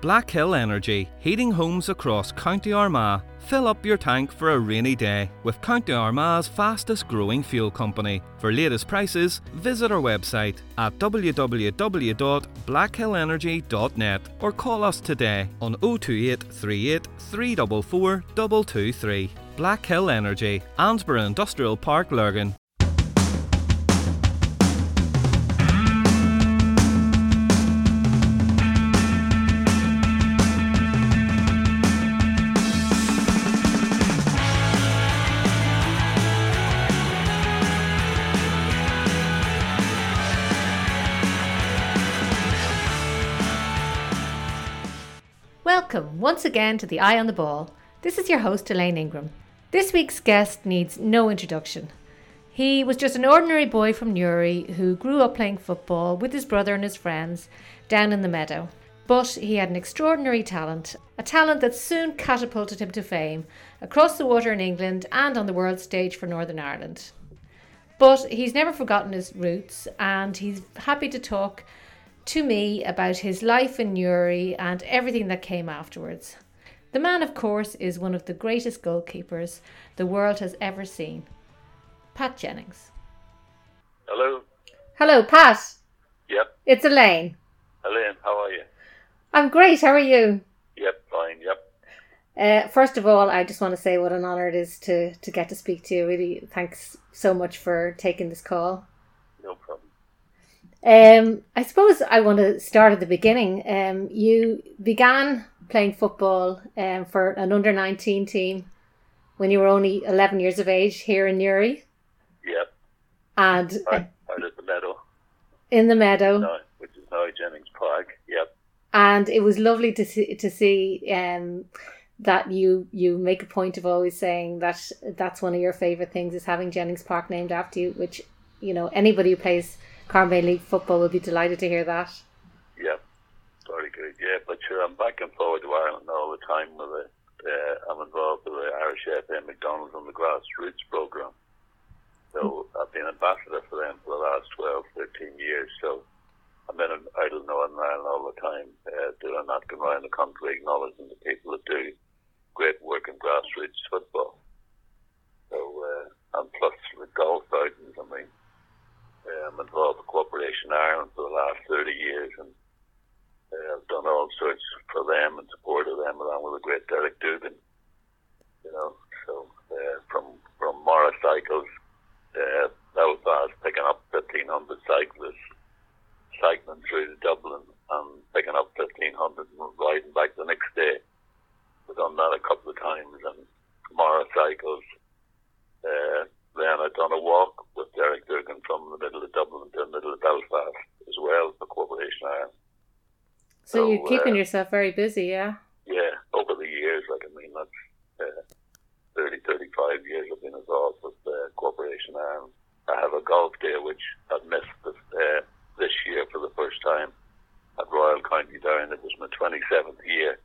Black Hill Energy, heating homes across County Armagh. Fill up your tank for a rainy day with County Armagh's fastest growing fuel company. For latest prices, visit our website at www.blackhillenergy.net or call us today on 028 38 344 223. Black Hill Energy, Annesborough Industrial Park, Lurgan. Once again to the Eye on the Ball. This is your host, Elaine Ingram. This week's guest needs no introduction. He was just an ordinary boy from Newry who grew up playing football with his brother and his friends down in the meadow. But he had an extraordinary talent, a talent that soon catapulted him to fame across the water in England and on the world stage for Northern Ireland. But he's never forgotten his roots and he's happy to talk to me about his life in Newry and everything that came afterwards. The man, of course, is one of the greatest goalkeepers the world has ever seen Pat Jennings. Hello. Hello, Pat. Yep. It's Elaine. Elaine, how are you? I'm great. How are you? Yep, fine. Yep. Uh, first of all, I just want to say what an honour it is to, to get to speak to you. Really, thanks so much for taking this call. Um, I suppose I want to start at the beginning. Um, you began playing football um, for an under 19 team when you were only 11 years of age here in Newry. Yep. And out, out at the meadow. In the meadow. No, which is now Jennings Park. Yep. And it was lovely to see to see um, that you you make a point of always saying that that's one of your favorite things is having Jennings Park named after you, which you know anybody who plays Carnbane League football will be delighted to hear that. Yeah, very good. Yeah, but sure, I'm back and forward to Ireland all the time with it. Uh, I'm involved with the Irish FA McDonald's on the grassroots program. So I've been ambassador for them for the last 12, 13 years. So I'm in of Northern Ireland all the time, uh, doing that, going around the country, acknowledging the people that do great work in grassroots football. So, uh, and plus with golf outings, I mean, I'm involved with Cooperation Ireland for the last 30 years and uh, I've done all sorts for them and supported them along with the great Derek Dougan. You know, so uh, from from Morris Cycles, uh, Belfast, picking up 1,500 cyclists, cycling through to Dublin and picking up 1,500 and riding back the next day. We've done that a couple of times and Morris Cycles, uh, then I'd done a walk with Derek Dougan from the middle of Dublin to the middle of Belfast as well for Cooperation Ireland. So, so you're keeping uh, yourself very busy, yeah? Yeah, over the years, like I mean, that's uh, 30, 35 years I've been involved with the Cooperation. Ireland. I have a golf day which I've missed this, uh, this year for the first time at Royal County Down. It was my 27th year.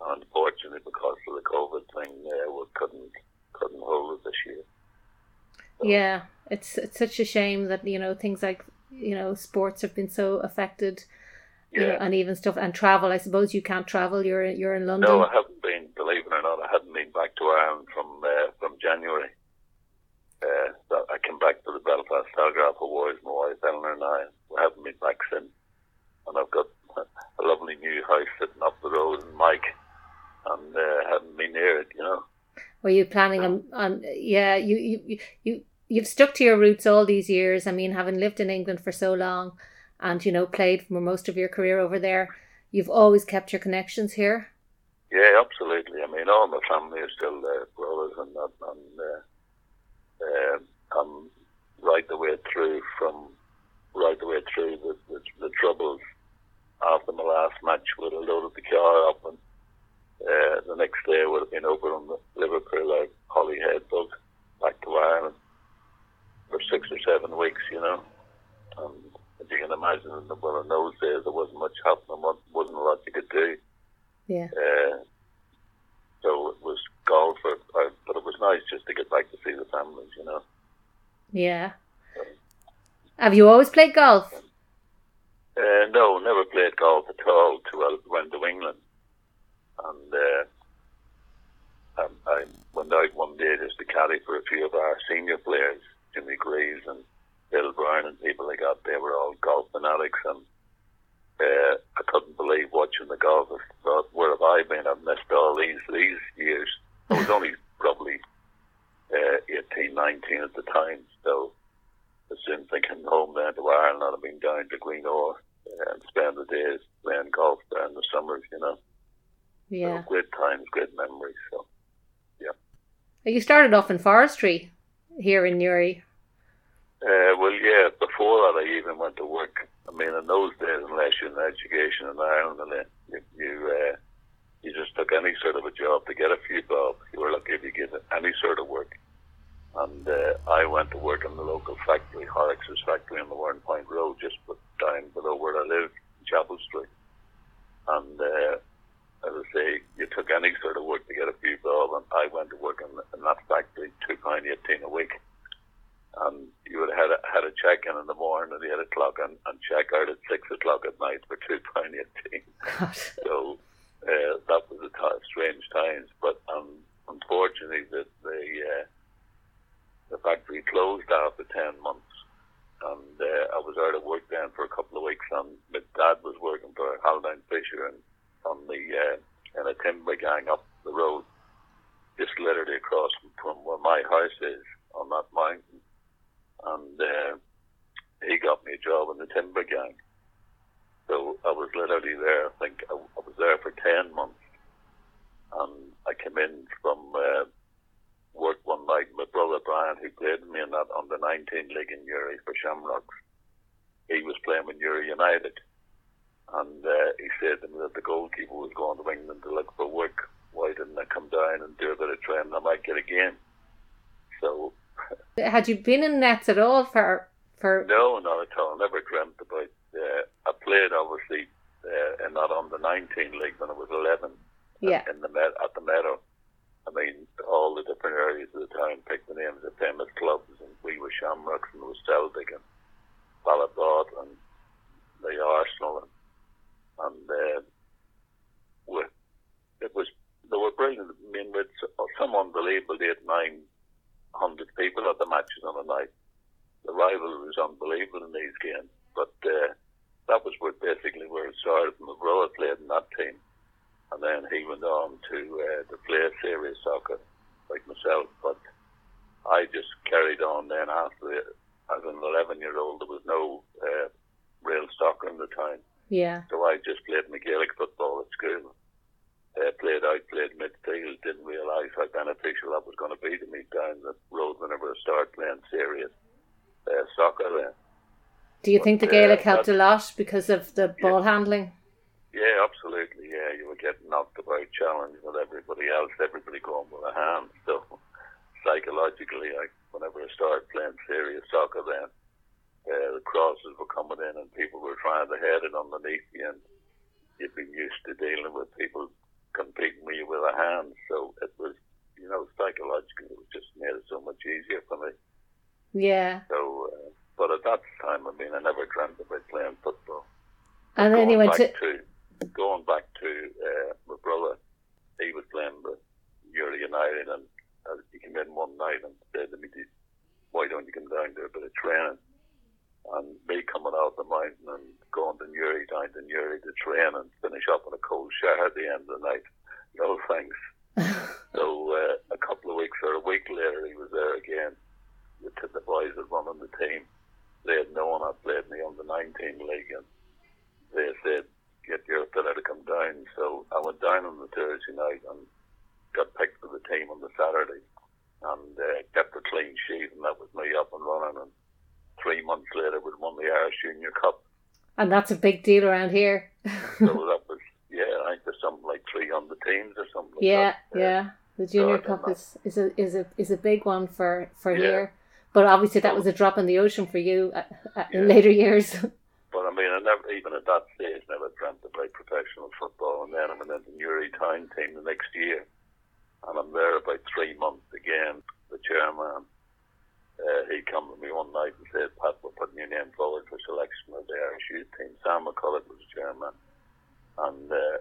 Unfortunately, because of the COVID thing, uh, we couldn't couldn't hold it this year. Yeah, it's it's such a shame that you know things like you know sports have been so affected. Yeah. You know, and even stuff and travel. I suppose you can't travel. You're you're in London. No, I haven't been. Believe it or not, I hadn't been back to Ireland from uh, from January. Uh, I came back to the Belfast Telegraph Awards. My wife Eleanor and I. We haven't been back since. And I've got a lovely new house sitting up the road in Mike, and uh, haven't been near it. You know. Were you planning on, on yeah, you, you, you, you've stuck to your roots all these years. I mean, having lived in England for so long and, you know, played for most of your career over there, you've always kept your connections here. Yeah, absolutely. I mean, all my family is still there, brothers and and uh, uh, I'm right the way through from right the way through the, the, the troubles after my last match would have loaded the car up and uh, the next day would have been over on the Liverpool or Holyhead bug back to Ireland for six or seven weeks, you know. And can imagine, well, in those days there wasn't much happening, wasn't a lot you could do. Yeah. Uh, so it was golf, or, or, but it was nice just to get back to see the families, you know. Yeah. Um, Have you always played golf? Uh, no, never played golf at all. to went to England, and uh, I, I went out one day just to caddy for a few of our senior players, Jimmy Greaves and Bill Brown and people like that. They were all golf fanatics, and uh, I couldn't believe watching the golf. I thought, where have I been? I've missed all these these years. I was only probably uh, 18, 19 at the time, so I soon thinking home then to Ireland. I'd have been down to Greenore and spend the days playing golf there in the summers, you know. Yeah. So great times, great memories. So, yeah. You started off in forestry here in Newry. Uh, well, yeah. Before that, I even went to work. I mean, in those days, unless you're in education in Ireland, and then you you, uh, you just took any sort of a job to get a few bob. You were lucky if you get any sort of work. And uh, I went to work in the local factory, Horrocks's factory on the Warrenpoint Road, just down below where I live, Chapel Street. And uh, as I say, you took any sort of work to get a few bob, and I went to work in, in that factory, two pound eighteen a week. And you had a, check in in the morning at eight o'clock and, and check out at six o'clock at night for two pound eighteen. so uh, that was a t- strange times, but um, unfortunately, the the, uh, the factory closed after ten months, and uh, I was out of work then for a couple of weeks. And my dad was working for Haldane Fisher and on the uh, in a timber gang up the road, just literally across from, from where my house is on that mountain, and uh, he got me a job in the timber gang. So I was literally there. I think I, I was there for ten months, and I came in from uh, work one night. My brother Brian, who played me in that under nineteen league in Newry for Shamrocks, he was playing with Newry United, and uh, he said to me that the goalkeeper was going to England to look for work. Why didn't I come down and do a bit of training? I might get a game. So. Had you been in nets at all for for? No, not at all. Never dreamt about. Uh, I played obviously uh, in that under nineteen league when I was eleven. Yeah. In the med- at the meadow. I mean, all the different areas of the town picked the names of famous clubs, and we were Shamrocks, and was Celtic, and Ballybot, and the Arsenal, and, and uh, with, it was they were brilliant. I mean, with some unbelievable eight, nine hundred people at the matches on a night. The rivalry was unbelievable in these games, but uh, that was where basically where it started. My brother played in that team, and then he went on to uh, to play serious soccer like myself. But I just carried on. Then after it, as an eleven-year-old, there was no uh, real soccer in the town. Yeah. So I just played Gaelic football at school. Uh, played out, played midfield. Didn't realise how beneficial that was going to be to me down the road whenever I started playing serious uh, soccer. Then. Do you think the Gaelic helped a lot because of the ball handling? Yeah, absolutely. Yeah, you were getting knocked about, challenged with everybody else, everybody going with a hand. So psychologically, I, whenever I started playing serious soccer, then uh, the crosses were coming in and people were trying to head it underneath you, and you'd been used to dealing with people competing with you with a hand. So it was, you know, psychologically, it just made it so much easier for me. Yeah. So, uh, but at that time, I mean, I never dreamt about playing football. And then you went to. to going back to uh, my brother. He was playing with Newry United, and uh, he came in one night and said to me, "Why don't you come down to a bit of training?" And me coming out the mountain and going to Newry, down to Newry to train and finish up in a cold shower at the end of the night. No thanks. so uh, a couple of weeks or a week later, he was there again. The, the boys that running the team, they had known I played in the under 19 league, and they said, "Get your fella to come down." So I went down on the Thursday night and got picked for the team on the Saturday, and uh, kept a clean sheet, and that was me up and running. And three months later, we won the Irish Junior Cup. And that's a big deal around here. So that was yeah, I think there's something like 300 teams or something. Like yeah, that. Yeah. The Junior so Cup is, is a is a is a big one for for Yeah. here. But obviously, that was a drop in the ocean for you uh, uh, in Yeah. later years. Mean, I never, even at that stage, never dreamt of play professional football. And then I'm into the Newry Town team the next year, and I'm there about three months again. The chairman, uh, he come to me one night and said, "Pat, we're putting your name forward for selection of the Irish youth team." Sam McCullough was the chairman, And uh,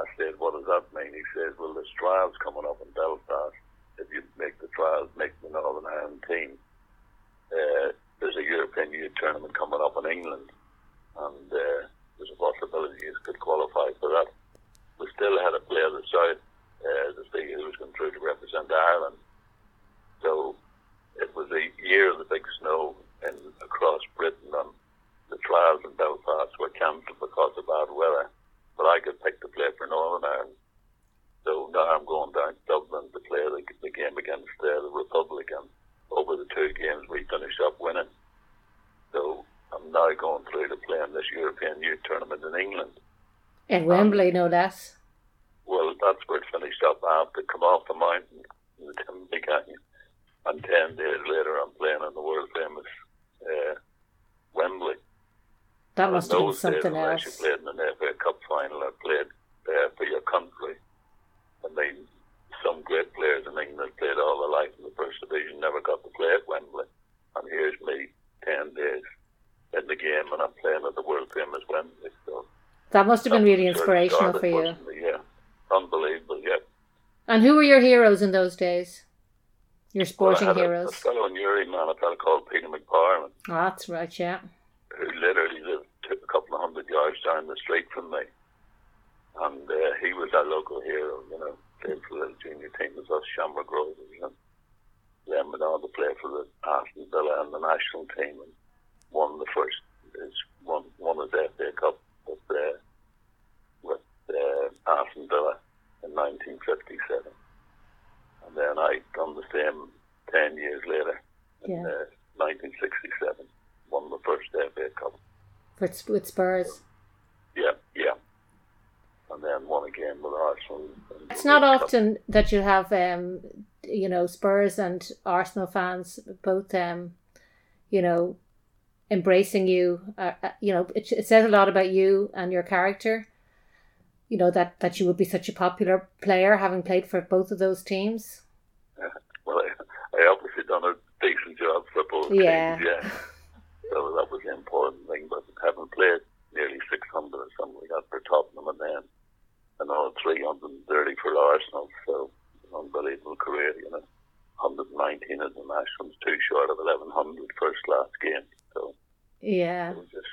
I said, what does that mean? He says, well, there's trials coming up in Belfast. If you make the trials, make the Northern Ireland team. Uh, there's a European Youth Tournament coming up in England, and uh, there's a possibility he could qualify for that. We still had to play the South uh, to see who was going through to represent Ireland. So it was a year of the big snow in across Britain, and the trials in Belfast were cancelled because of bad weather. But I could pick to play for Northern Ireland. So now I'm going down to Dublin to play the, the game against uh, the Republic, and over the two games we finished up winning. So now going through to play in this European Youth Tournament in England. In Wembley, no less. Well, that's where it finished up. I have to come off the mountain in the Timothy Canyon, and ten days later I'm playing in the world famous uh, Wembley. That must have been those days, something I else. played in the FA Cup final. I played uh, for your country. I mean, some great players in England played all their life in the first division, never got to play at Wembley. And here's me, 10 days in the game, and I'm playing at the world famous Wembley. So That must have been really that sort of inspirational for you. Yeah, unbelievable, yeah. And who were your heroes in those days? Your sporting well, heroes. A, a fellow in Uri, man, a fellow called Peter McParland, Oh, that's right, yeah. who literally lived a couple of hundred yards down the street from me. And uh, he was our local hero, you know, played for the junior team with us, Shamrock Rovers, and then went on to play for the Aston Villa and the national team and won the first, his, won, won his FA Cup with, uh, with uh, Aston Villa in 1957. And then I done the same 10 years later in Yeah. uh, 1967, won the first FA Cup. For, with Spurs. Yeah, yeah. And then won again with Arsenal. It's not League Cup. often that you have, um, you know, Spurs and Arsenal fans both, um, you know, embracing you. Uh, uh, you know, it, it says a lot about you and your character. You know that that you would be such a popular player, having played for both of those teams. Well, I, I obviously done a decent job for both Yeah. teams, yeah. So that was the important thing. But having played nearly 600 or something like that for Tottenham and then another 330 for Arsenal, so unbelievable career, you know. 119 internationals, too short of 1100 first class games. So Yeah. it was just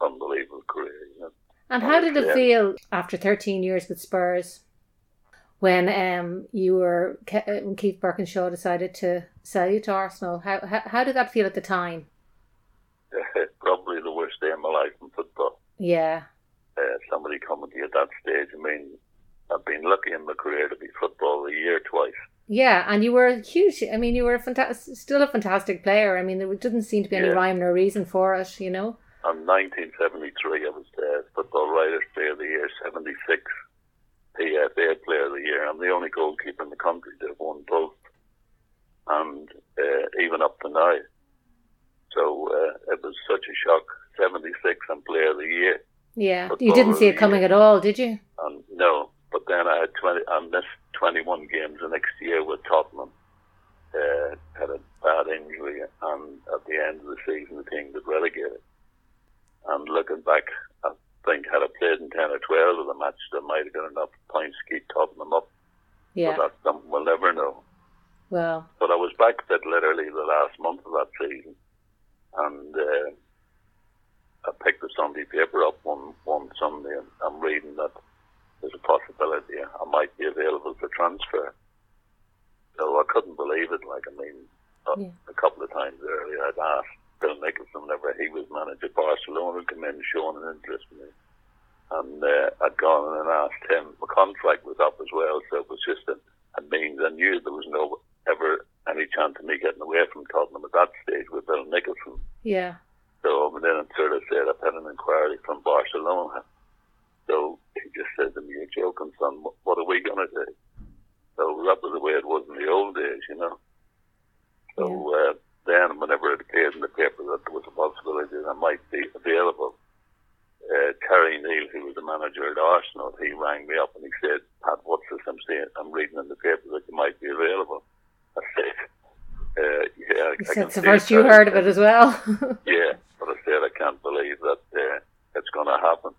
unbelievable career, you know. And how did it feel after 13 years with Spurs when um you were uh, when Keith Burkinshaw decided to sell you to Arsenal? How how, how did that feel at the time? Probably the worst day of my life in football. Yeah, uh, somebody coming to you at that stage. I mean, I've been lucky in my career to be football the year twice. Yeah, and you were huge. I mean, you were a fanta- still a fantastic player. I mean, there didn't seem to be any Yeah. rhyme nor reason for it. You know. In 1973, I was the Football Writers Player of the Year, 76 PFA Player of the Year. I'm the only goalkeeper in the country to have won both, and uh, even up to now. So uh, it was such a shock. 76 and Player of the Year. Yeah, Football you didn't see it coming year. at all, did you? And no, but then I had 20, I missed 21 games the next year with Tottenham. Uh, had a bad injury, and at the end of the season, the team got relegated. And looking back, I think had I played in 10 or 12 of the matches, I might have got enough points to keep Tottenham up. Yeah. But that's something we'll never know. Well, But I was back fit literally the last month of that season, and uh, I picked the Sunday paper up one one Sunday, and I'm reading that there's a possibility I might be available for transfer. So I couldn't believe it. Like I mean, a, Yeah. a couple of times earlier, I'd asked Bill Nicholson whenever he was manager of Barcelona come in, showing an interest in me. And uh, I'd gone in and asked him. My contract was up as well, so it was just a, a means. I knew there was no ever any chance of me getting away from Tottenham at that stage with Bill Nicholson. yeah. So and then it sort of said I've had an inquiry from Barcelona. So just said to me, "You're joking, son. What- are we going to do?" So that was the way it was in the old days, you know. So uh, then, whenever it appeared in the paper that there was a possibility that I might be available, uh, Terry Neill, who was the manager at Arsenal, he rang me up and he said, "Pat, what's this I'm saying? I'm reading in the paper that you might be available." I said, uh, "Yeah." I- I can It's the first it, you heard of it as well. Yeah, but I said I can't believe that uh, it's going to happen.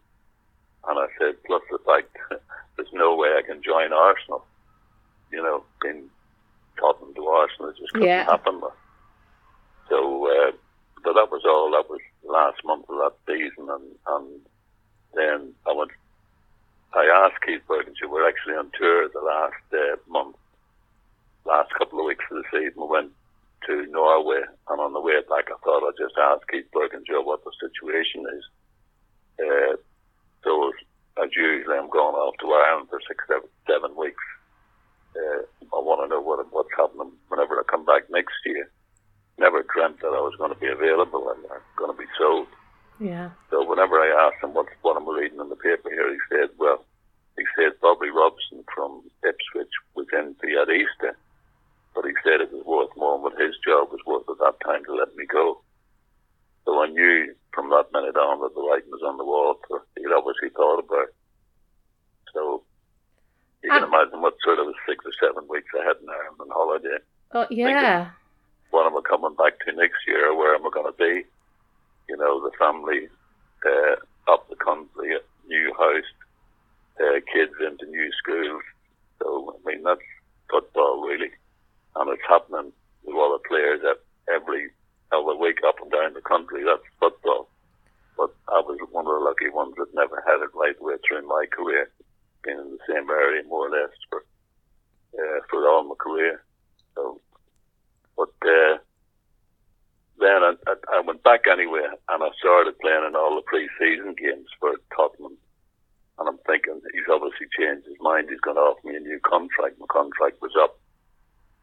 And I said, plus the fact there's no way I can join Arsenal. You know, being Tottenham to Arsenal, it just couldn't Yeah. happen. So, uh, but that was all. That was last month of that season, and and then I went. I asked Keith Burkinshaw. We're actually on tour the last uh, month, last couple of weeks of the season. We went to Norway, and on the way back, I thought I'd just ask Keith Burkinshaw what the situation is. Uh, so, as usually, I'm going off to Ireland for six, seven, seven weeks. Uh, I want to know what what's happening whenever I come back next year. Never dreamt that I was going to be available and uh, going to be sold. Yeah. So whenever I asked him what what am I reading in the paper here, he said, well, he said Bobby Robson from Ipswich was in for you at Easter, but he said it was worth more than what his job was worth at that time to let me go. So I knew from that minute on that the writing was on the wall. For, he'd obviously thought about it. So you can And- imagine what sort of six or seven weeks I had in Ireland on holiday Oh, yeah. what am I coming back to next year? Or where am I going to be? You know, the family uh, up the country, new house, uh, kids into new schools. So I mean, that's football really, and it's happening with all the players that every other week up and down the country. That's football. But I was one of the lucky ones that never had it right the way through my career, being in the same area more or less for uh, for all my career. So but uh, then I, I, I went back anyway, and I started playing in all the pre-season games for Tottenham. And I'm thinking he's obviously changed his mind. He's going to offer me a new contract. My contract was up,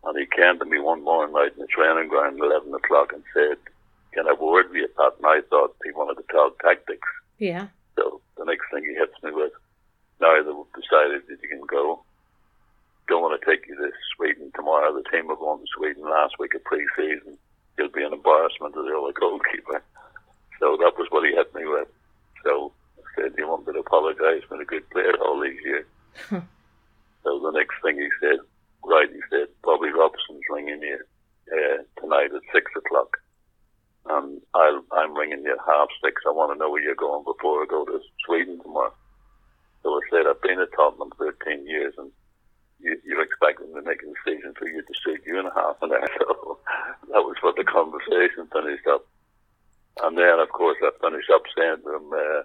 and he came to me one morning night in the training ground at eleven o'clock and said, "Can I have a word with you, Pat?" And I thought he wanted to talk tactics. Yeah. So the next thing he hits me with, now that we've decided that you can go, don't want to take you to Sweden tomorrow. The team are going to Sweden last week of pre-season. You'll be an embarrassment to the other goalkeeper. So that was what he hit me with. So I said, you want me to apologise for a good player all these years. so the next thing he said, right, he said, Bobby Robson's ringing you uh, tonight at six o'clock. And I'll, I'm ringing you at half six. I want to know where you're going before I go to Sweden tomorrow. So I said, I've been at Tottenham 13 years and you, you're expecting to make a decision for you to suit you in a half an hour. So that was what the conversation finished up. And then, of course, I finished up saying to him, uh,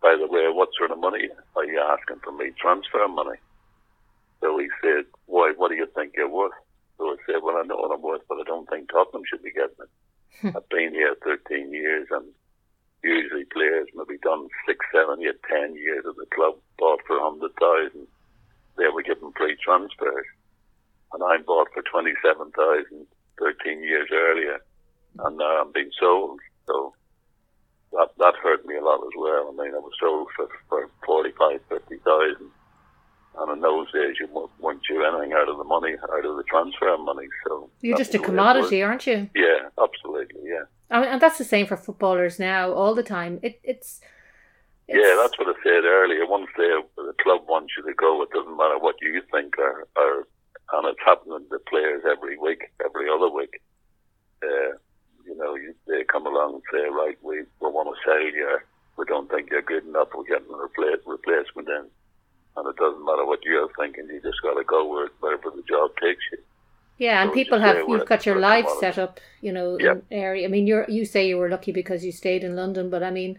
by the way, what sort of money are you asking for me? Transfer money. So he said, why, what do you think you're worth? So I said, well, I know what I'm worth, but I don't think Tottenham should be getting it. Hmm. I've been here 13 years and usually players maybe done six, seven, eight, ten years at the club, bought for 100,000 they were given free transfers. And I'm bought for 27,000 13 years earlier. And now I'm being sold. So that, that hurt me a lot as well. I mean, I was sold for, for 45, 50,000. And in those days, you weren't- due anything out of the money, out of the transfer money. So You're just a the way it commodity, aren't you? Yeah, absolutely. Yeah. I mean, and that's the same for footballers now, all the time. It, it's, it's Yeah, that's what I said earlier. Once they, the club wants you to go, it doesn't matter what you think, or, or and it's happening to players every week, every other week. Uh, you know, you, they come along and say, right, we, we want to sell you. We don't think you're good enough. We're getting a replace, replacement in. And it doesn't matter what you're thinking. You just got to go where, wherever the job takes you. Yeah, and So people just have you've got your commodity. set up, you know, in area. I mean, you're you say you were lucky because you stayed in London, but I mean,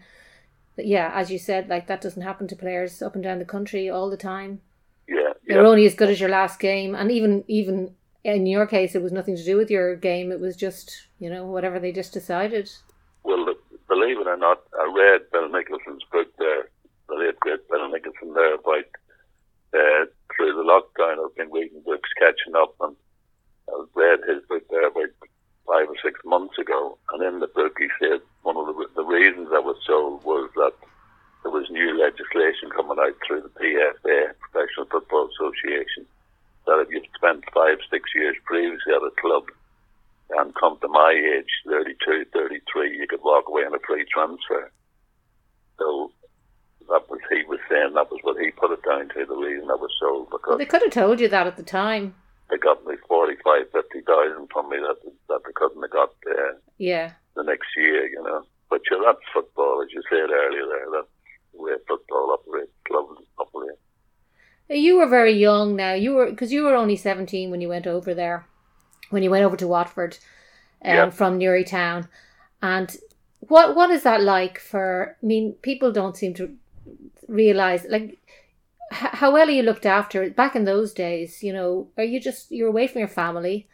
yeah, as you said, like that doesn't happen to players up and down the country all the time. Yeah, You're only as good as your last game, and even even in your case, it was nothing to do with your game. It was just you know whatever they just decided. Well, believe it or not, I read Bill Nicholson's book there, the late great Bill Nicholson there about uh, through the lockdown. I've been reading books, catching up, and I read his book there about five or six months ago. And in the book, he said one of the, the reasons I was sold was that there was new legislation coming out through the PFA, Professional Football Association, that if you'd spent five, six years previously at a club and come to my age, 32, 33, you could walk away on a free transfer. So that was, he was saying that was what he put it down to, the reason I was sold, Well, because they could have told you that at the time. they got me 45, 50,000 from me that, that they couldn't have got uh, Yeah, the next year, you know. But yeah, that's football, as you said earlier there, that's the way football operates, clubs operate. You were very young now. You were because you were only seventeen when you went over there, when you went over to Watford, um, from Newry Town, and what what is that like for? I mean, people don't seem to realize like h- how well are you looked after back in those days. You know, are you just you're away from your family,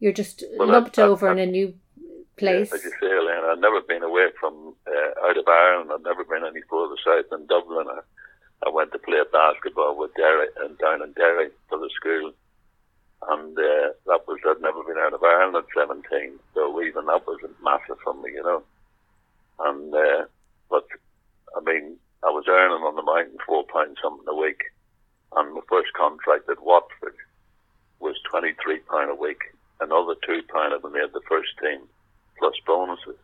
you're just Well, lumped I- I- over in a new place. Yeah, as you say, Elaine, I've never been away from uh, out of Ireland. I've never been any further south than Dublin. I, I went to play basketball with Derry and down in Derry for the school, and uh, that was I'd never been out of Ireland at seventeen. So even that was massive for me, you know. And uh, but I mean, I was earning on the mountain four pounds something a week, and my first contract at Watford was twenty three pound a week. Another two pound if I made the first team plus bonuses.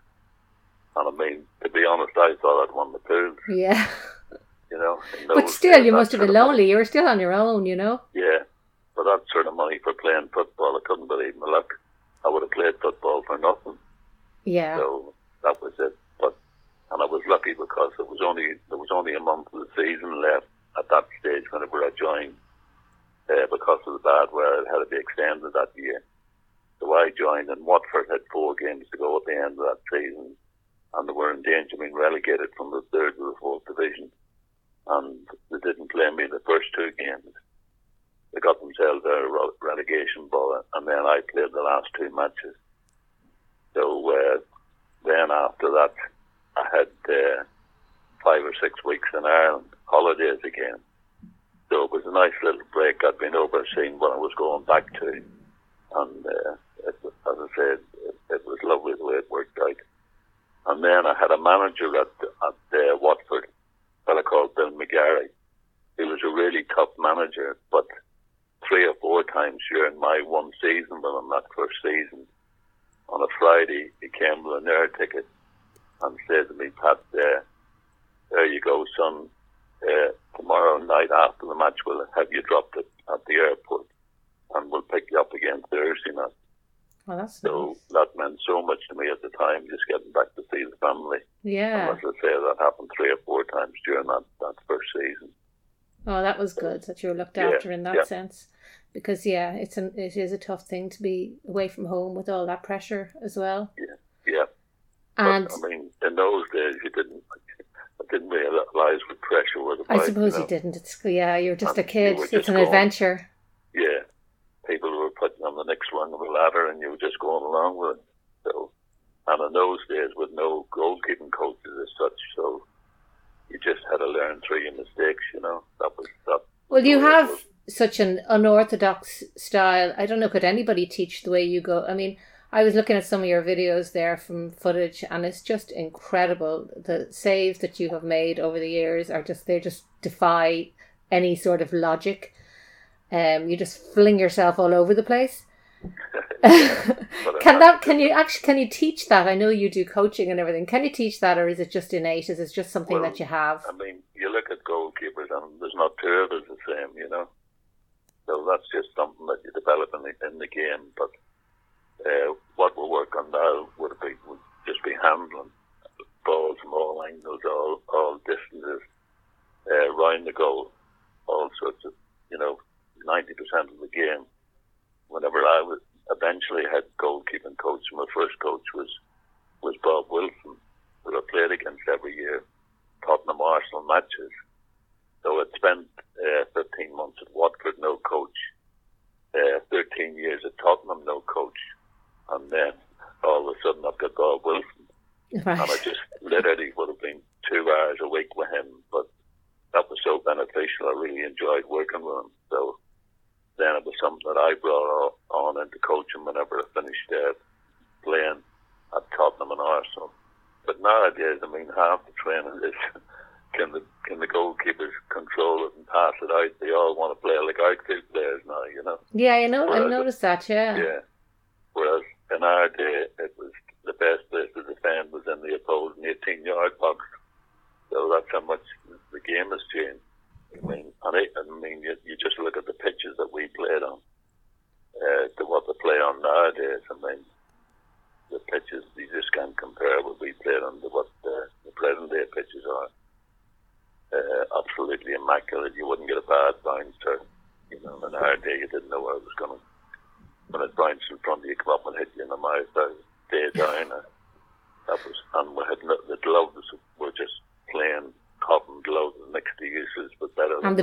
And I mean, to be honest, I thought I'd won the pool, yeah, you know. but still, days, you must have been lonely. You were still on your own, you know. Yeah, but that sort of money for playing football, I couldn't believe my luck. I would have played football for nothing. Yeah. So that was it. But and I was lucky because it was only there was only a month of the season left at that stage whenever I joined. Uh, because of the bad weather, it had to be extended that year. So I joined, and Watford had four games to go at the end of that season, and they were in danger of being relegated from the third to the fourth division. And they didn't play me the first two games. They got themselves out of relegation ball, and then I played the last two matches. So uh, then after that, I had uh, five or six weeks in Ireland, holidays again. So it was a nice little break. I'd been overseeing what I was going back to, and uh, it, as I said, it, it was lovely the way it worked out. And then I had a manager at at uh, Watford, a fella called Bill McGarry. He was a really tough manager, but three or four times during my one season with him, that first season, on a Friday, he came with an air ticket and said to me, Pat, uh, there you go, son. Uh, tomorrow night after the match, we'll have you dropped it at the airport and we'll pick you up again Thursday night. Well, that's So nice. that meant so much to me at the time, just getting back to see the family. Yeah. And as I say, that happened three or four times during that, that first season. Oh, that was good that you were looked Yeah, after in that yeah. sense, because yeah, it's an it is a tough thing to be away from home with all that pressure as well. Yeah, Yeah. And but, I mean, in those days, you didn't, I didn't realise what pressure was about. I suppose you know. didn't. It's yeah, you're just a And you kid. were It's an going. adventure. Yeah. People were putting on the next rung of the ladder and you were just going along with it. So, and in those days with no goalkeeping coaches as such, so you just had to learn through your mistakes, you know. That was that. Well, you have was- such an unorthodox style. I don't know. Could anybody teach the way you go? I mean, I was looking at some of your videos there from footage, and it's just incredible. The saves that you have made over the years are just they just defy any sort of logic. Um, you just fling yourself all over the place. can that? Can you actually? Can you teach that? I know you do coaching and everything. Can you teach that, or is it just innate? Is it just something Well, that you have? I mean, you look at goalkeepers and there's not two of us the same, you know. So that's just something that you develop in the, in the game. But uh, what we work on now would be would just be handling balls from all angles, all all distances, uh, round the goal, all sorts of, you know, ninety percent of the game. Whenever I was eventually had goalkeeping coach, my first coach was was Bob Wilson, who I played against every year. Tottenham Arsenal matches. So I'd spent uh, 15 months at Watford, no coach. Uh, 13 years at Tottenham, no coach. And then all of a sudden I've got Bob Wilson. And I just literally would have been two hours a week with him. But that was so beneficial. I really enjoyed working with him. So then it was something that I brought on into coaching whenever I finished uh, playing at Tottenham and Arsenal. But nowadays, I mean, half the training is can the can the goalkeepers control it and pass it out? They all want to play like outfield players now, you know. Yeah, I know. I Whereas- noticed that. Yeah. Yeah. In our day, it was the best place to defend was in the opposing 18 yard box. So that's how much the game has changed. I mean, and I, mean, you, you just look at the pitches that we played on uh, to what they play on nowadays. I mean, the pitches you just can't compare what we played on to what uh, the present day pitches are. Uh, absolutely immaculate. You wouldn't get a bad bounce or, you know, in our day you didn't know where it was going. When it bounced in front of you, come up and hit you in the mouth, that was day down. Uh, that was, and we had no, the gloves were just plain cotton gloves next to uses, but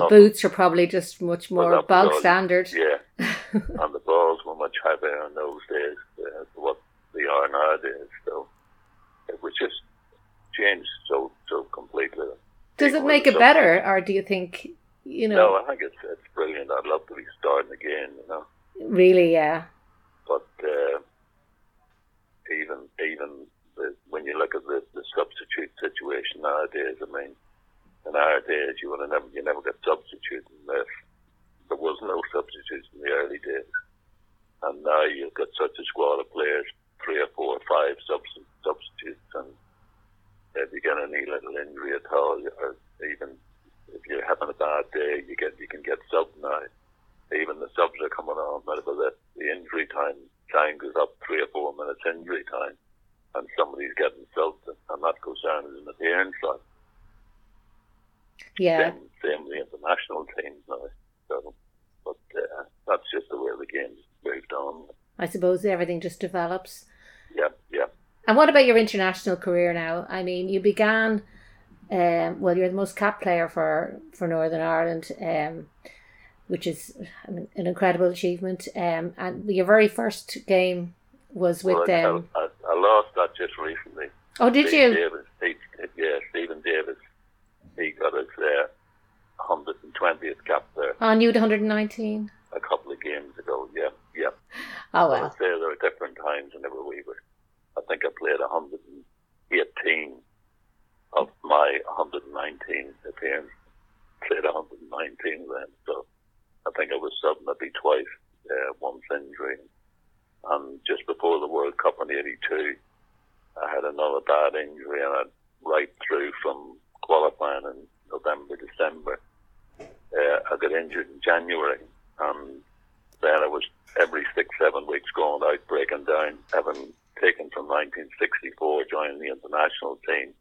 boots are probably just much more bog standard. Yeah, and the balls were much heavier in those days uh, than what they are nowadays. So it was just changed so so completely. Does it make it better, or do you think, you know? No, I think it's it's brilliant. I'd love to be starting again. You know. really, yeah, but uh, even even the, when you look at the, the substitute situation nowadays, I mean, in our days you would have never you never get substitutes unless there was no substitutes in the early days, and now you've got such a squad of players, three or four or five subs- substitutes, and if you get any little injury at all, or even if you're having a bad day, you get you can get sub now even the subs are coming on, but the, the injury time time goes up three or four minutes injury time, and somebody's getting subbed, and that goes down as an appearance. Like, yeah. same, same with the international teams now. So, but uh, that's just the way the game's moved on. I suppose everything just develops. Yeah, yeah. And what about your international career now? I mean, you began, um, well, you're the most capped player for, for Northern Ireland, um, which is an, an incredible achievement. Um, and your very first game was with well, them. I, I lost that just recently. oh, did Steve you? Davis, Steve, yeah, Steven Davis. He got his uh, 120th cap there On you, 119. a couple of games ago. Yeah, yeah. Oh, I well. would say there were different times whenever we were. I think I played 118 of my 119 appearances. Played 119 then, so I think I was sub maybe twice, uh, once injury. And just before the World Cup in '82, I had another bad injury, and I'd right through from qualifying in November, December. Uh, I got injured in January, and then I was every six, seven weeks going out, breaking down, having taken from 1964, joining the international team,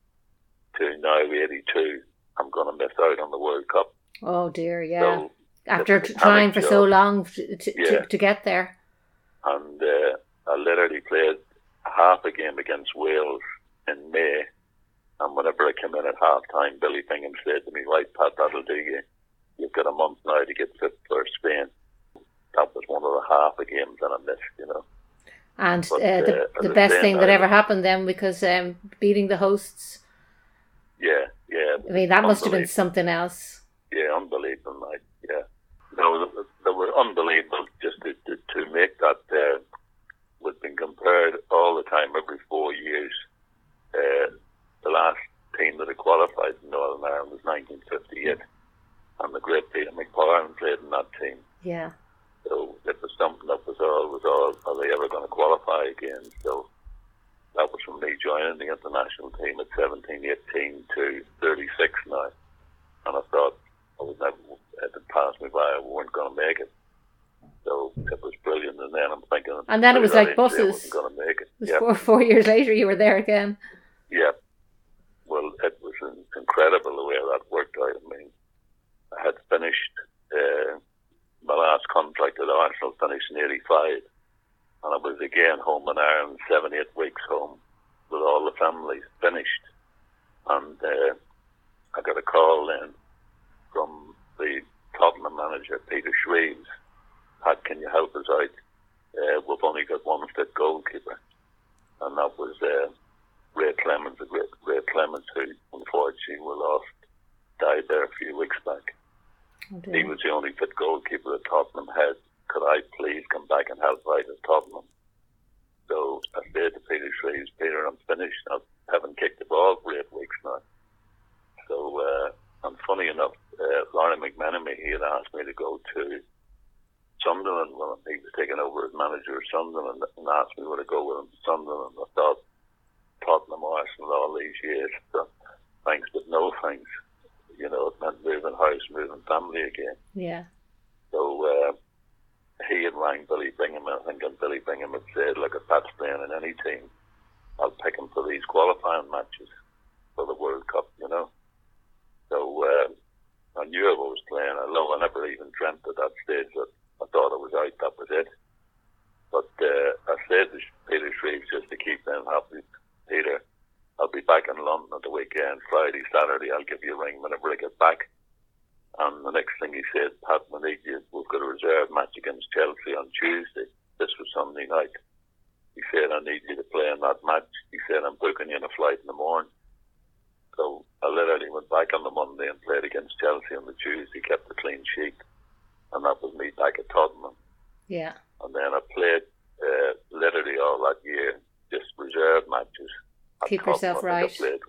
to now 82. I'm going to miss out on the World Cup. Oh, dear, yeah. So, After trying for so long to, to, Yeah. to, to get there. and uh, I literally played half a game against Wales in May. And whenever I came in at half time, Billy Bingham said to me, Right, Pat, that'll do you. You've got a month now to get fit for Spain. That was one of the half a games that I missed, you know. And But, uh, the, uh, the best thing that I- ever happened then because um, beating the hosts, Yeah, yeah. I mean, that must have been something else. Yeah, unbelievable, mate. Yeah. No, they, they were unbelievable just to, to, to make that. Uh, we've been compared all the time, every four years. Uh, the last team that had qualified in Northern Ireland was 1958, and the great Peter McParland played in that team. Yeah. So it was something that was all, was all, are they ever going to qualify again? So that was from me joining the international team at 17, 18 to 36 now. And I thought I was never, it had passed me by, I weren't going to make it. So it was brilliant. And then I'm thinking, And then it was like I buses. wasn't going to make it. It was Yeah, four, four years later you were there again. yeah. Well, it was in- incredible the way that worked out. I mean, I had finished uh, my last contract at Arsenal, finished in 85, and I was again home in Ireland, seven, eight weeks home with all the families finished. And uh, I got a call then from the Tottenham manager, Peter Shreeves. Pat, can you help us out? Uh, we've only got one fit goalkeeper. And that was uh, Ray Clemens, the great Ray Clemens, who unfortunately we lost, died there a few weeks back. Oh, He was the only fit goalkeeper that Tottenham had. Could I please come back and help out at Tottenham? So I said to Peter Shreeves, Peter, I'm finished. I haven't kicked the ball for eight weeks now. So, uh, and funny enough, uh, Lawrie McMenemy, he had asked me to go to Sunderland when he was taking over as manager of Sunderland and asked me where to go with him to Sunderland. I thought, Tottenham, Arsenal, all these years, so thanks but no thanks. You know, it meant moving house, moving family again. Yeah. So uh, he had rang Billy Bingham, I think, and Billy Bingham had said, look, if Pat's playing in any team, I'll pick him for these qualifying matches for the World Cup, you know. So uh, I knew I was playing. Although I never even dreamt at that stage that I thought I was out. That was it. But uh, I said to Peter Shreve just to keep them happy, Peter, I'll be back in London at the weekend, Friday, Saturday. I'll give you a ring whenever I get back. And the next thing he said, Pat, we. We've got a reserve match against Chelsea on Tuesday. This was Sunday night. He said, I need you to play in that match. He said, I'm booking you in a flight in the morning. So I literally went back on the Monday and played against Chelsea on the Tuesday, kept a clean sheet. And that was me back at Tottenham. Yeah. And then I played uh, literally all that year, just reserve matches. at Keep yourself Tottenham. I right. Played,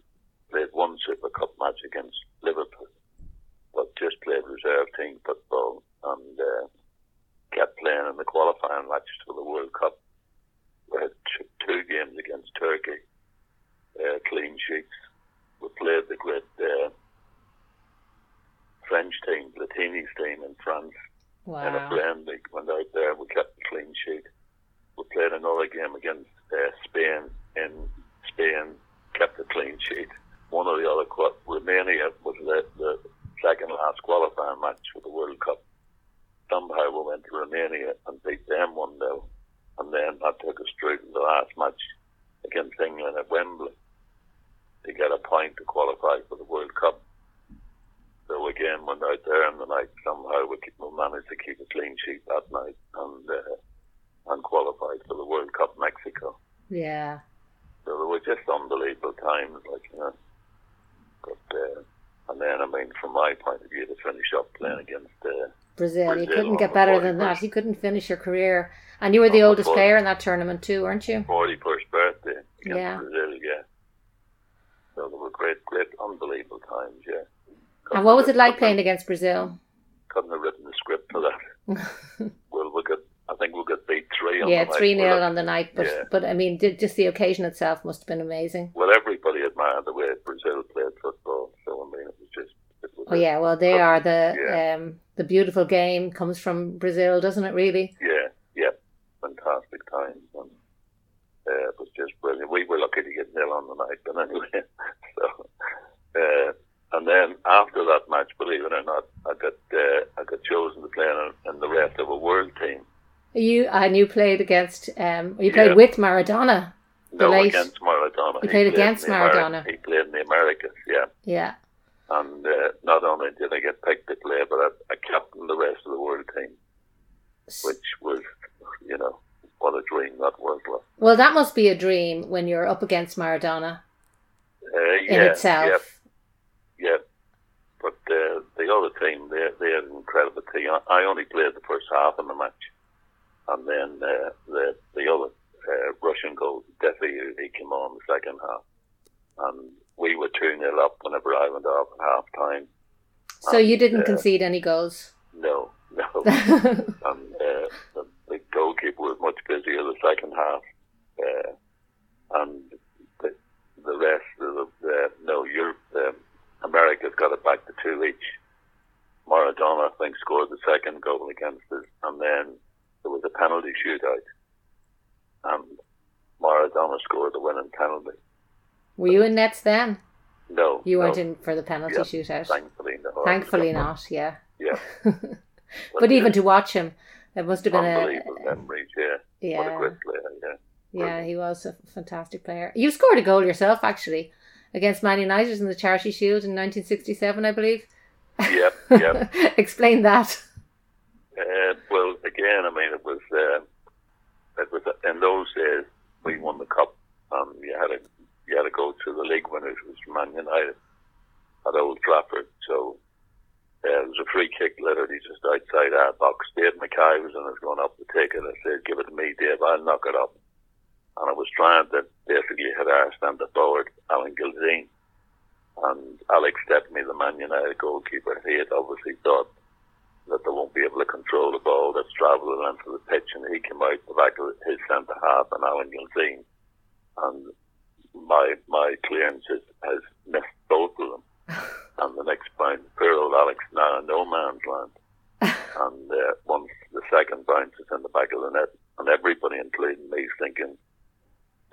played one Super Cup match against Liverpool, but just played reserve team football and uh, kept playing in the qualifying matches for the World Cup. We had t- two games against Turkey, uh, clean sheets. We played the great uh, French team, Platini's team in France in a Wow. friendly. Went out there, we kept a clean sheet. We played another game against uh, Spain in Spain, kept a clean sheet. One of the other, qua- Romania was the, the second last qualifying match for the World Cup. Somehow we went to Romania and beat them 1 0. And then that took us through to the last match against England at Wembley to get a point to qualify for the World Cup. So again, went out there in the night. Somehow we, keep- we managed to keep a clean sheet that night and uh, and qualified for the World Cup Mexico. Yeah. So they were just unbelievable times, like you know. But uh, and then I mean, from my point of view, to finish up playing against uh, Brazil. You Brazil couldn't on get better than 41st. that. You couldn't finish your career. And you were the the oldest 40 player in that tournament too, weren't you? 41st birthday Yeah. Brazil, yeah. So they were great, great, unbelievable times, yeah. And what was it like playing against Brazil? Couldn't have written the script for that. well, we got, I think we got beat three on yeah, the night. three 0 Well, on the night. But yeah. but I mean, just the occasion itself must have been amazing. Well, everybody admired the way Brazil played football. So I mean, it was just. It was Oh yeah, well they are the Yeah. um the beautiful game comes from Brazil, doesn't it? Really? Yeah, yeah, fantastic times, and uh, it was just brilliant. We were lucky to get nil on the night, but anyway. So, uh, and then after that match, believe it or not, I got uh, I got chosen to play in, in the rest of a world team. You and you played against um you played Yeah. with Maradona. No, late- against Maradona. You He played in against Ameri- Maradona. he played in the Americas, yeah. Yeah. And uh, not only did I get picked to play, but I, I captained the rest of the world team, which was, you know, what a dream that was. like. Well, that must be a dream when you're up against Maradona Uh, in itself. Yeah, yeah. But uh, the other team, they, they had an incredible team. I, only played the first half of the match. And then uh, the the other uh, Russian goal, Defi, he came on the second half. And we were 2 0 up whenever I went off at half time. So you didn't uh, concede any goals. No, no. and uh, the, the goalkeeper was much busier the second half, uh, and the, the rest of the, the no Europe, um, America's got it back to two each. Maradona, I think, scored the second goal against us, and then there was a penalty shootout, and Maradona scored the winning penalty. Were you in nets then? No, You weren't in for the penalty Yeah, shootout. Thankfully, no. Thankfully not. Yeah. Yeah. But even to watch him, it must have been a unbelievable memories. Yeah. What a yeah. great player. Yeah. Yeah, he was a fantastic player. You scored a goal yourself, actually, against Man United in the Charity Shield in 1967, I believe. Yep, yep. Explain that. Uh, well, again, I mean, it was uh, it was in those days we won the cup, and you had to you had to go to the league winners, which was Man United at Old Trafford. So uh, it was a free kick, literally just outside our box. Dave Mackay was in us going up to take it. I said, "Give it to me, Dave. I'll knock it up." And I was trying to basically hit our centre forward, Alan Gilzean. And Alex Stepney, the Man United goalkeeper, he had obviously thought that they won't be able to control the ball that's travelling the of the pitch, and he came out the back of his centre half, and Alan Gilzean, and my my clearance has, has missed both of them. and the next bounce, poor old Alex now in no man's land. and uh, once the second bounce is in the back of the net, and everybody, including me, is thinking,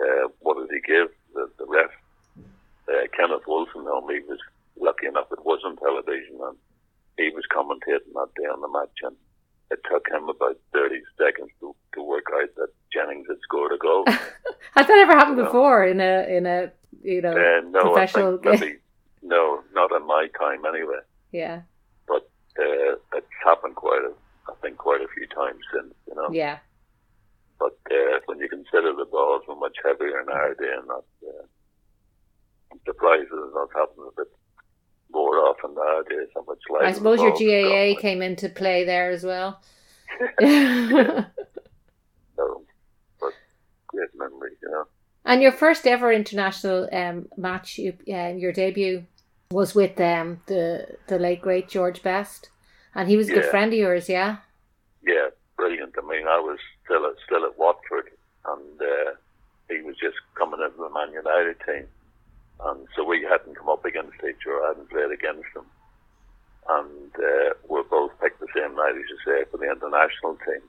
uh, what did he give? The, the ref, uh, Kenneth Wilson, only he was lucky enough it wasn't television, and he was commentating that day on the match, and it took him about 30 seconds to, to work out that Jennings had scored a goal. Has that ever happened before in a in a you know Uh, no, professional game? maybe, no, not in my time anyway. Yeah, But uh, it's happened quite a, I think, quite a few times since, you know. yeah, But uh, when you consider the balls were much heavier nowadays, and that uh, I'm surprised that it's not happening a bit more often nowadays. How much lighter I suppose your GAA came into play there as well. So, but great memory, you know. and your first ever international um, match, you, uh, your debut, was with um, the the late great George Best, and he was a good friend of yours, yeah. Yeah, brilliant. I mean, I was still at, still at Watford, and uh, he was just coming into the Man United team, and so we hadn't come up against each other. I hadn't played against him, and uh, we both picked the same night, as you say, for the international team.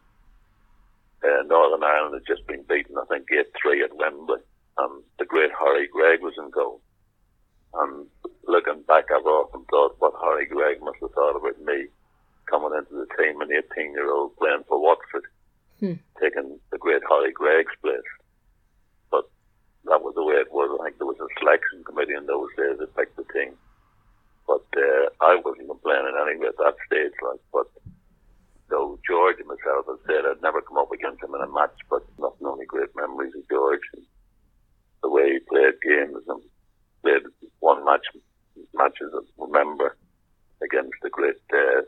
Uh, Northern Ireland had just been beaten, I think, eight three at Wembley, and the great Harry Gregg was in goal. And looking back, I've often thought what Harry Gregg must have thought about me coming into the team, an 18 year old playing for Watford, Hmm. taking the great Harry Gregg's place. But that was the way it was. I think there was a selection committee in those days that picked the team. But uh, I wasn't complaining anyway at that stage. Like, but though George and myself had said I'd never come up against him in a match, but nothing only great memories of George and the way he played games and played one match matches I remember against the great uh,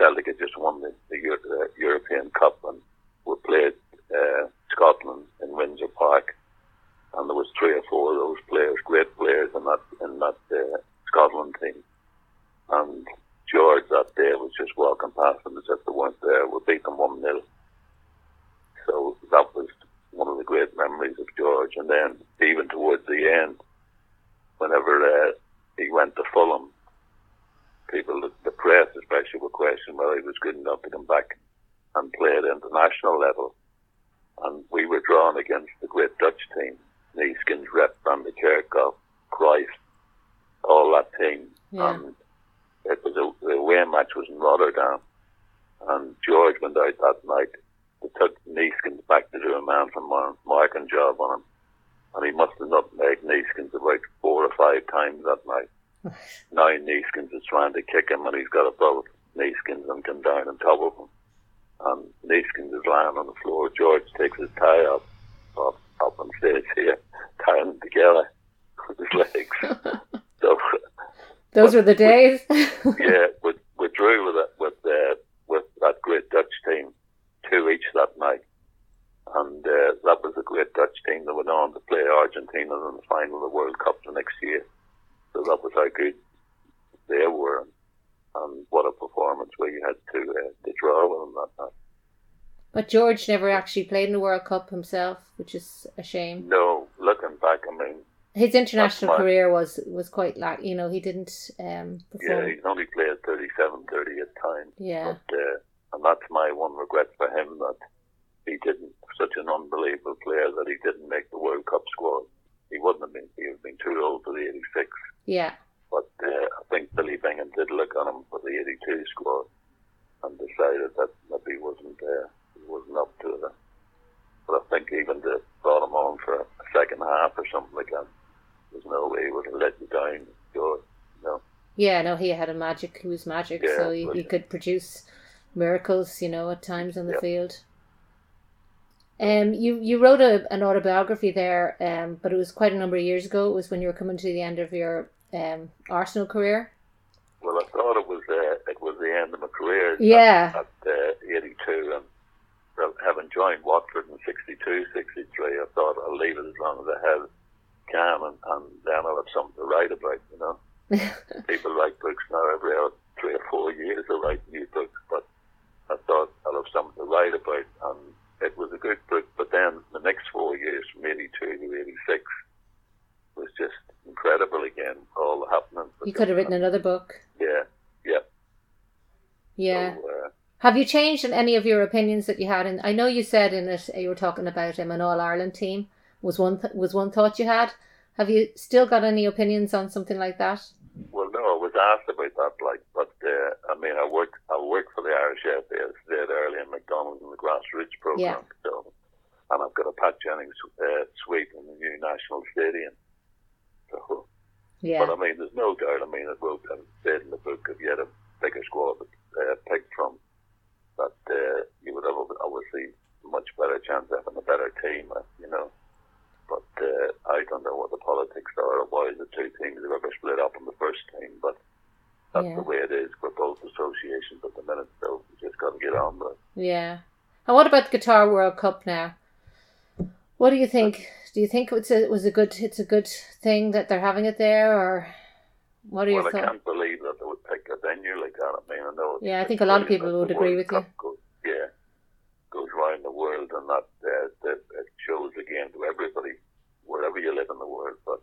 Celtic had just won the, the Euro, uh, European Cup and we played uh, Scotland in Windsor Park and there was three or four of those players, great players in that in that uh, Scotland team. And George that day was just walking past them as if they weren't there. We beat them one 0 So that was one of the great memories of George. And then even towards the end, whenever uh, he went to Fulham, people, the, the press especially, were questioning whether he was good enough to come back and play at international level. And we were drawn against the great Dutch team, Neeskens, Rep, Van de Kerkhof, Cruyff, all that team. Yeah. And it was a, the away match was in Rotterdam. And George went out that night. They took Neeskens back to do a man from mar- marking job on him. And he must have nutmegged Neeskens about four or five times that night. now Neeskens is trying to kick him and he's got above Neeskens and come down on top of him. And Neeskens is lying on the floor. George takes his tie up, up, up and stays here, tying him together with his legs. so, Those were the days. yeah, we, we drew with it, with, uh, with that great Dutch team, two each that night. And uh, that was a great Dutch team that went on to play Argentina in the final of the World Cup the next year. So that was how good they were. And, and what a performance we had to, uh, to draw with them that night. but George never actually played in the World Cup himself, which is a shame. No, looking back, I mean, His international career was was quite like You know, he didn't um, yeah, perform. he's only played 37, 38 times. Yeah, But, uh, and that's my one regret for him that he didn't, such an unbelievable player that he didn't make the World Cup squad. He wouldn't have been, he would have been too old for the 86. yeah, But uh, I think Billy Bingham did look on him for the 82 squad and decided that maybe he wasn't, uh, he wasn't up to it. But I think even to brought him on for a second half or something like that, there's no way he would have let you down, George. No. yeah. No, he had a magic. He was magic, Yeah, so he, he could produce miracles. You know, at times on the Yep. field. Um, you you wrote a, an autobiography there, um, but it was quite a number of years ago. It was when you were coming to the end of your um Arsenal career. Well, I thought it was uh, it was the end of my career. Yeah. At, at uh, 82, and well, having joined Watford in 62, 63, I thought I'll leave it as long as I have can, and, and then I'll have something to write about. You know, people write books now every three or four years. They write new books, but I thought I'll have something to write about, and it was a good book. But then the next four years, from 82 to 86, was just incredible again. All the happenings. You could have written another book. Yeah, yeah. Yeah. So, uh, Have you changed in any of your opinions that you had? And I know you said in it you were talking about um, an All Ireland team was one th- was one thought you had. Have you still got any opinions on something like that? well, no, I was asked about that, like, but uh, I mean, I work I work for the Irish FA, as I said earlier, in McDonald's in the grassroots program. Yeah. So, and I've got a Pat Jennings uh, suite in the new National Stadium. So, Yeah. but I mean, there's no doubt. I mean, it wrote and said in the book if you had a bigger squad uh, picked from, that uh, you would have obviously much better chance of having a better team. uh, You know. But uh, I don't know what the politics are or why the two teams have ever split up in the first team, but that's Yeah. the way it is for both associations at the minute. So we just got to get on with it. Yeah. And what about the Qatar World Cup now? What do you think? Do you think it's a, it was a good it's a good thing that they're having it there, or what are your Well, I thoughts? can't believe that they would pick a venue like that. I mean, I know. it's- Yeah, I think a lot of people would agree World with you. Cup Goes, yeah, goes around the world, and that, uh, that it shows again to everybody wherever you live in the world. But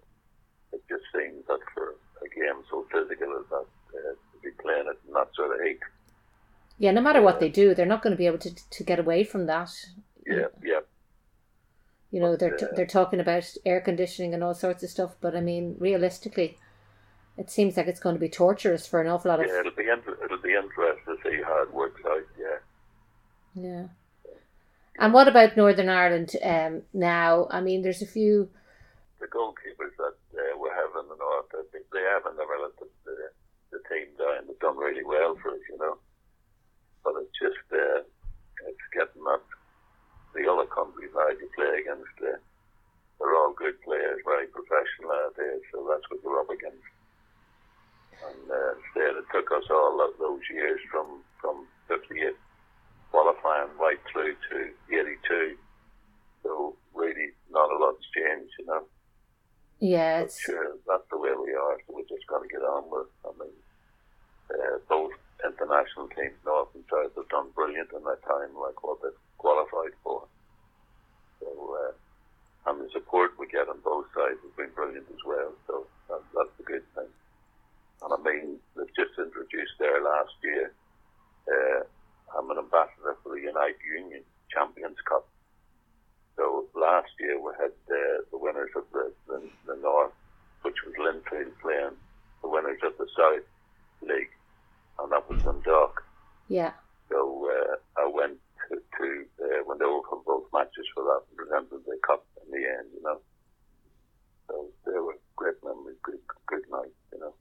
it just seems that for a game so physical as that, uh, to be playing it in that sort of heat. Yeah, no matter what they do, they're not going to be able to to get away from that. Yeah, yeah. You know, they're t- Yeah. they're talking about air conditioning and all sorts of stuff, but I mean, realistically, it seems like it's going to be torturous for an awful lot of Yeah, it'll be inter- it'll be interesting to see how it works out. Yeah. Yeah. And what about Northern Ireland um, now? I mean, there's a few. the goalkeepers that uh, we have in the north, I think they never let the, the, the team down. They've done really well for us, you know. But it's just uh, it's getting that the other countries now you play against. Uh, they're all good players, very professional nowadays, so that's what you're up against. And uh, instead, it took us all of those years from from 58 qualifying right through to 82. So really, not a lot's changed, you know. Yeah, But it's sure, that's the way we are. So we just got to get on with. it. I mean, uh, both international teams, North and South, have done brilliant in that time, like what they've qualified for. So, uh, and the support we get on both sides has been brilliant as well. So that, that's a good thing. And I mean, they've just introduced there last year. Uh, I'm an ambassador for the Unite Union Champions Cup. So last year we had uh, the winners of the, the, the North, which was Linfield playing the winners of the South League, and that was Dundalk. yeah, So uh, I went to, to uh, went over for both matches for that and presented the cup in the end, you know. So they were great memories, good good night, you know.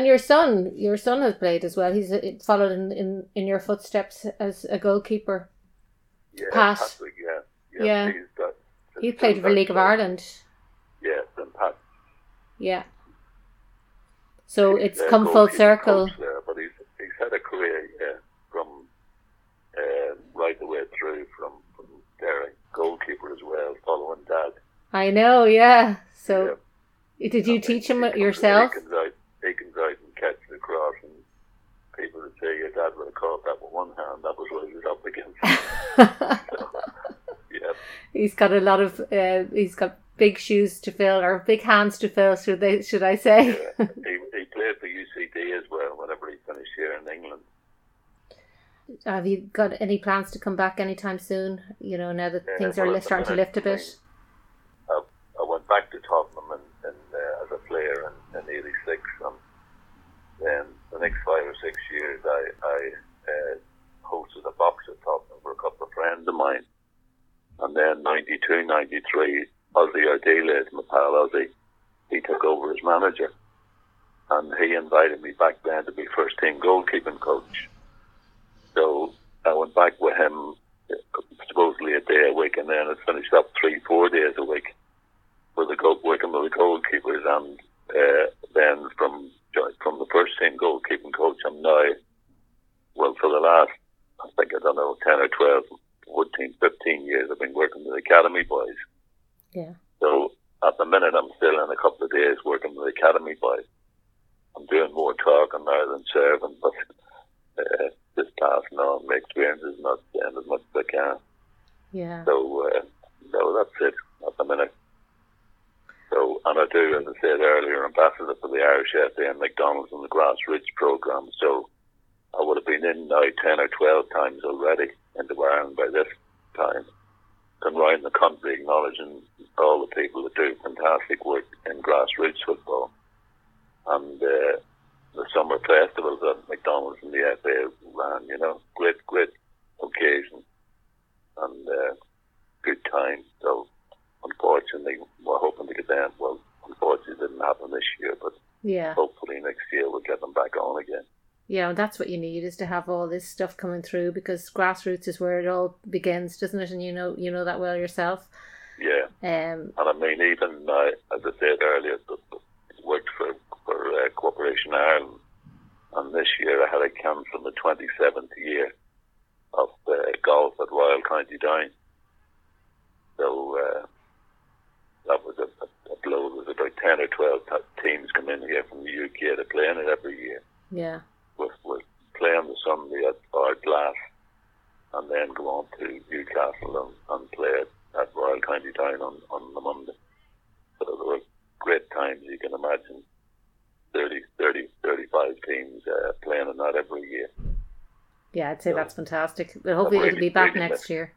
And your son, your son has played as well. He's uh, followed in, in, in your footsteps as a goalkeeper. Yeah, Pat. Patrick, yeah, Yeah. He's got, He played for League of Ireland. Yeah, then Pat. Yeah. So He's, it's come full circle. There, but he's he's had a career yeah, from uh, right the way through from from Derry, goalkeeper as well, following dad. I know, yeah. So did you teach him yourself? He comes out, he comes out and catches the cross, and people would say your dad would have caught that with one hand. That was what he was up yeah, he's got a lot of. Uh, he's got big shoes to fill or big hands to fill. Should they? Should I say? yeah. he he played for UCD as well. Whenever he finished here in England. Have you got any plans to come back anytime soon? You know, now that Yeah, things well, are starting to lift a bit. I, I went back to Tottenham in, in, uh, as a player in, in '86, and then the next five or six years, I, I uh, hosted a box at Tottenham for a couple of friends of mine, and then '92, '93, Ossie Ardiles, my pal Ossie, he took over as manager, and he invited me back then to be first team goalkeeping coach. So I went back with him supposedly a day a week, and then it finished up three, four days a week with the goal, working with the goalkeepers, and uh, then from from the first team goalkeeping coach, I'm now well for the last I think I don't know ten or 12, 14, 15 years. I've been working with the academy boys. Yeah. So at the minute, I'm still in a couple of days working with the academy boys. I'm doing more talking now than serving, but uh, just passing on my experiences, not saying as much as I can. Yeah. So, uh, no, that's it at the minute. So, and I do, as I said earlier, ambassador for the Irish FA and McDonald's and the grassroots program. So, I would have been in now 10 or 12 times already into Ireland by this time. And around the country acknowledging all the people that do fantastic work in grassroots football. And uh, the summer festivals at McDonald's and the FA ran. You know, great, great occasion and uh, good time. So unfortunately, we're hoping to get them. Well, unfortunately, it didn't happen this year, but Yeah. hopefully next year we'll get them back on again. Yeah, and that's what you need is to have all this stuff coming through because grassroots is where it all begins, doesn't it? And you know you know that well yourself. Yeah, Um, and I mean, even uh, as I said earlier, the, the, worked for for uh, Cooperation Ireland, and this year I had a from the 27th year of uh, golf at Royal County Down. So uh, that was a, a, blow. There was about 10 or 12 t- teams come in here from the UK to play in it every year. yeah, With, with play on the Sunday at Ardglass and then go on to Newcastle and, and play it at Royal County Down on, on the Monday. So there were great times, you can imagine. 30, 30, 35 teams uh, playing in that every year. yeah, I'd say So- that's fantastic. But hopefully it'll be back really next miss- year.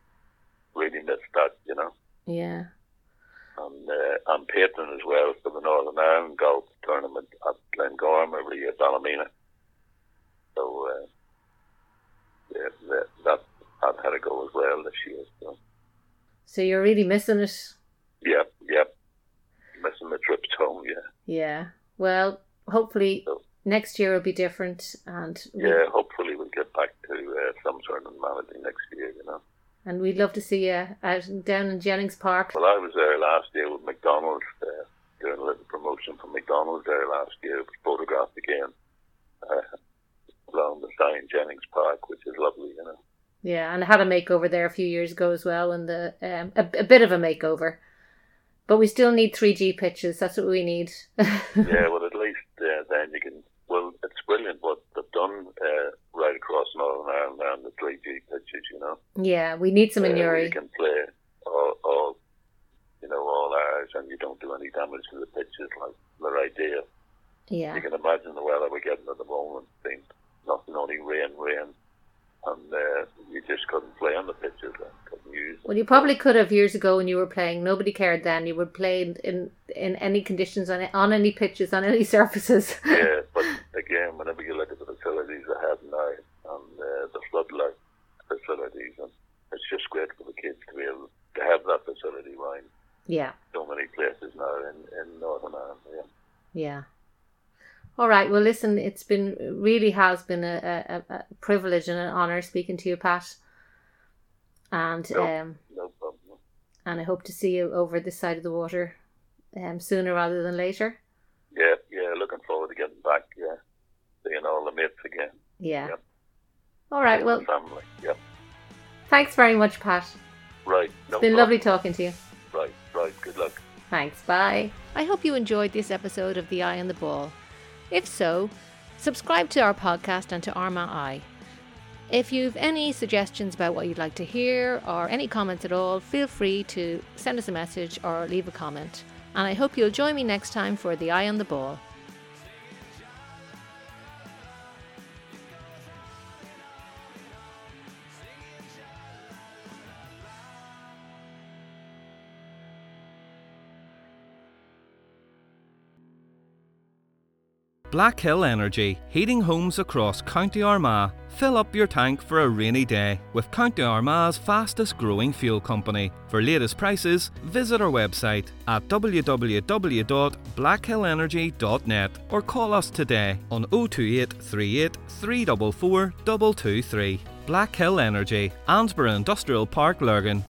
Really missed that, you know. Yeah, And uh, I'm patron as well for the Northern Ireland Golf Tournament at Galgorm every year, Ballymena. So uh, yeah, that, that had to go as well this year. So so you're really missing it. yep, yep, missing the trips home. Yeah, Yeah. Well, hopefully So- next year will be different, and we, yeah. Hopefully we'll get back to uh, some sort of normality next year. You know. and we'd love to see you out down in Jennings Park. Well, I was there last year with McDonald's, uh, doing a little promotion for McDonald's there last year. It was photographed again uh, along the sign Jennings Park, which is lovely, you know. Yeah, and I had a makeover there a few years ago as well, and the um, a, a bit of a makeover. But we still need 3G pitches. That's what we need. yeah, well, at least uh, then you can. Well, it's brilliant what they've done uh, right across Northern Ireland and the 3G pitches, you know. yeah, we need some in Uh, where Newry. You can play all, all, you know, all hours and you don't do any damage to the pitches like they're ideal. Yeah, You can imagine the weather we're getting at the moment, being nothing only rain, rain, and uh, you just couldn't play on the pitches and couldn't use well, you probably could have years ago when you were playing. Nobody cared then. You would play in in, in any conditions on on any pitches on any surfaces. yeah, but again, whenever you look at the facilities they have now and uh, the floodlight facilities, and it's just great for the kids to be able to have that facility around yeah, so many places now in, in Northern Ireland. Yeah. yeah. All right. Well, listen, it's been really has been a, a, a privilege and an honor speaking to you, Pat. And No. um, No problem. and I hope to see you over this side of the water um, sooner rather than later. Yeah, yeah, looking forward to getting back. Yeah, seeing all the mates again. Yeah. Yep. All right. seeing Well, family. Yep. thanks very much, Pat. Right. No It's been problem. lovely talking to you. Right, right. Good luck. Thanks. Bye. I hope you enjoyed this episode of The Eye on the Ball. If so, subscribe to our podcast and to Armagh I. If you've any suggestions about what you'd like to hear or any comments at all, feel free to send us a message or leave a comment. And I hope you'll join me next time for The Eye on the Ball. Black Hill Energy, heating homes across County Armagh. Fill up your tank for a rainy day with County Armagh's fastest growing fuel company. For latest prices, visit our website at www.blackhillenergy.net or call us today on 028 38 344 223. Black Hill Energy, Annesborough Industrial Park, Lurgan.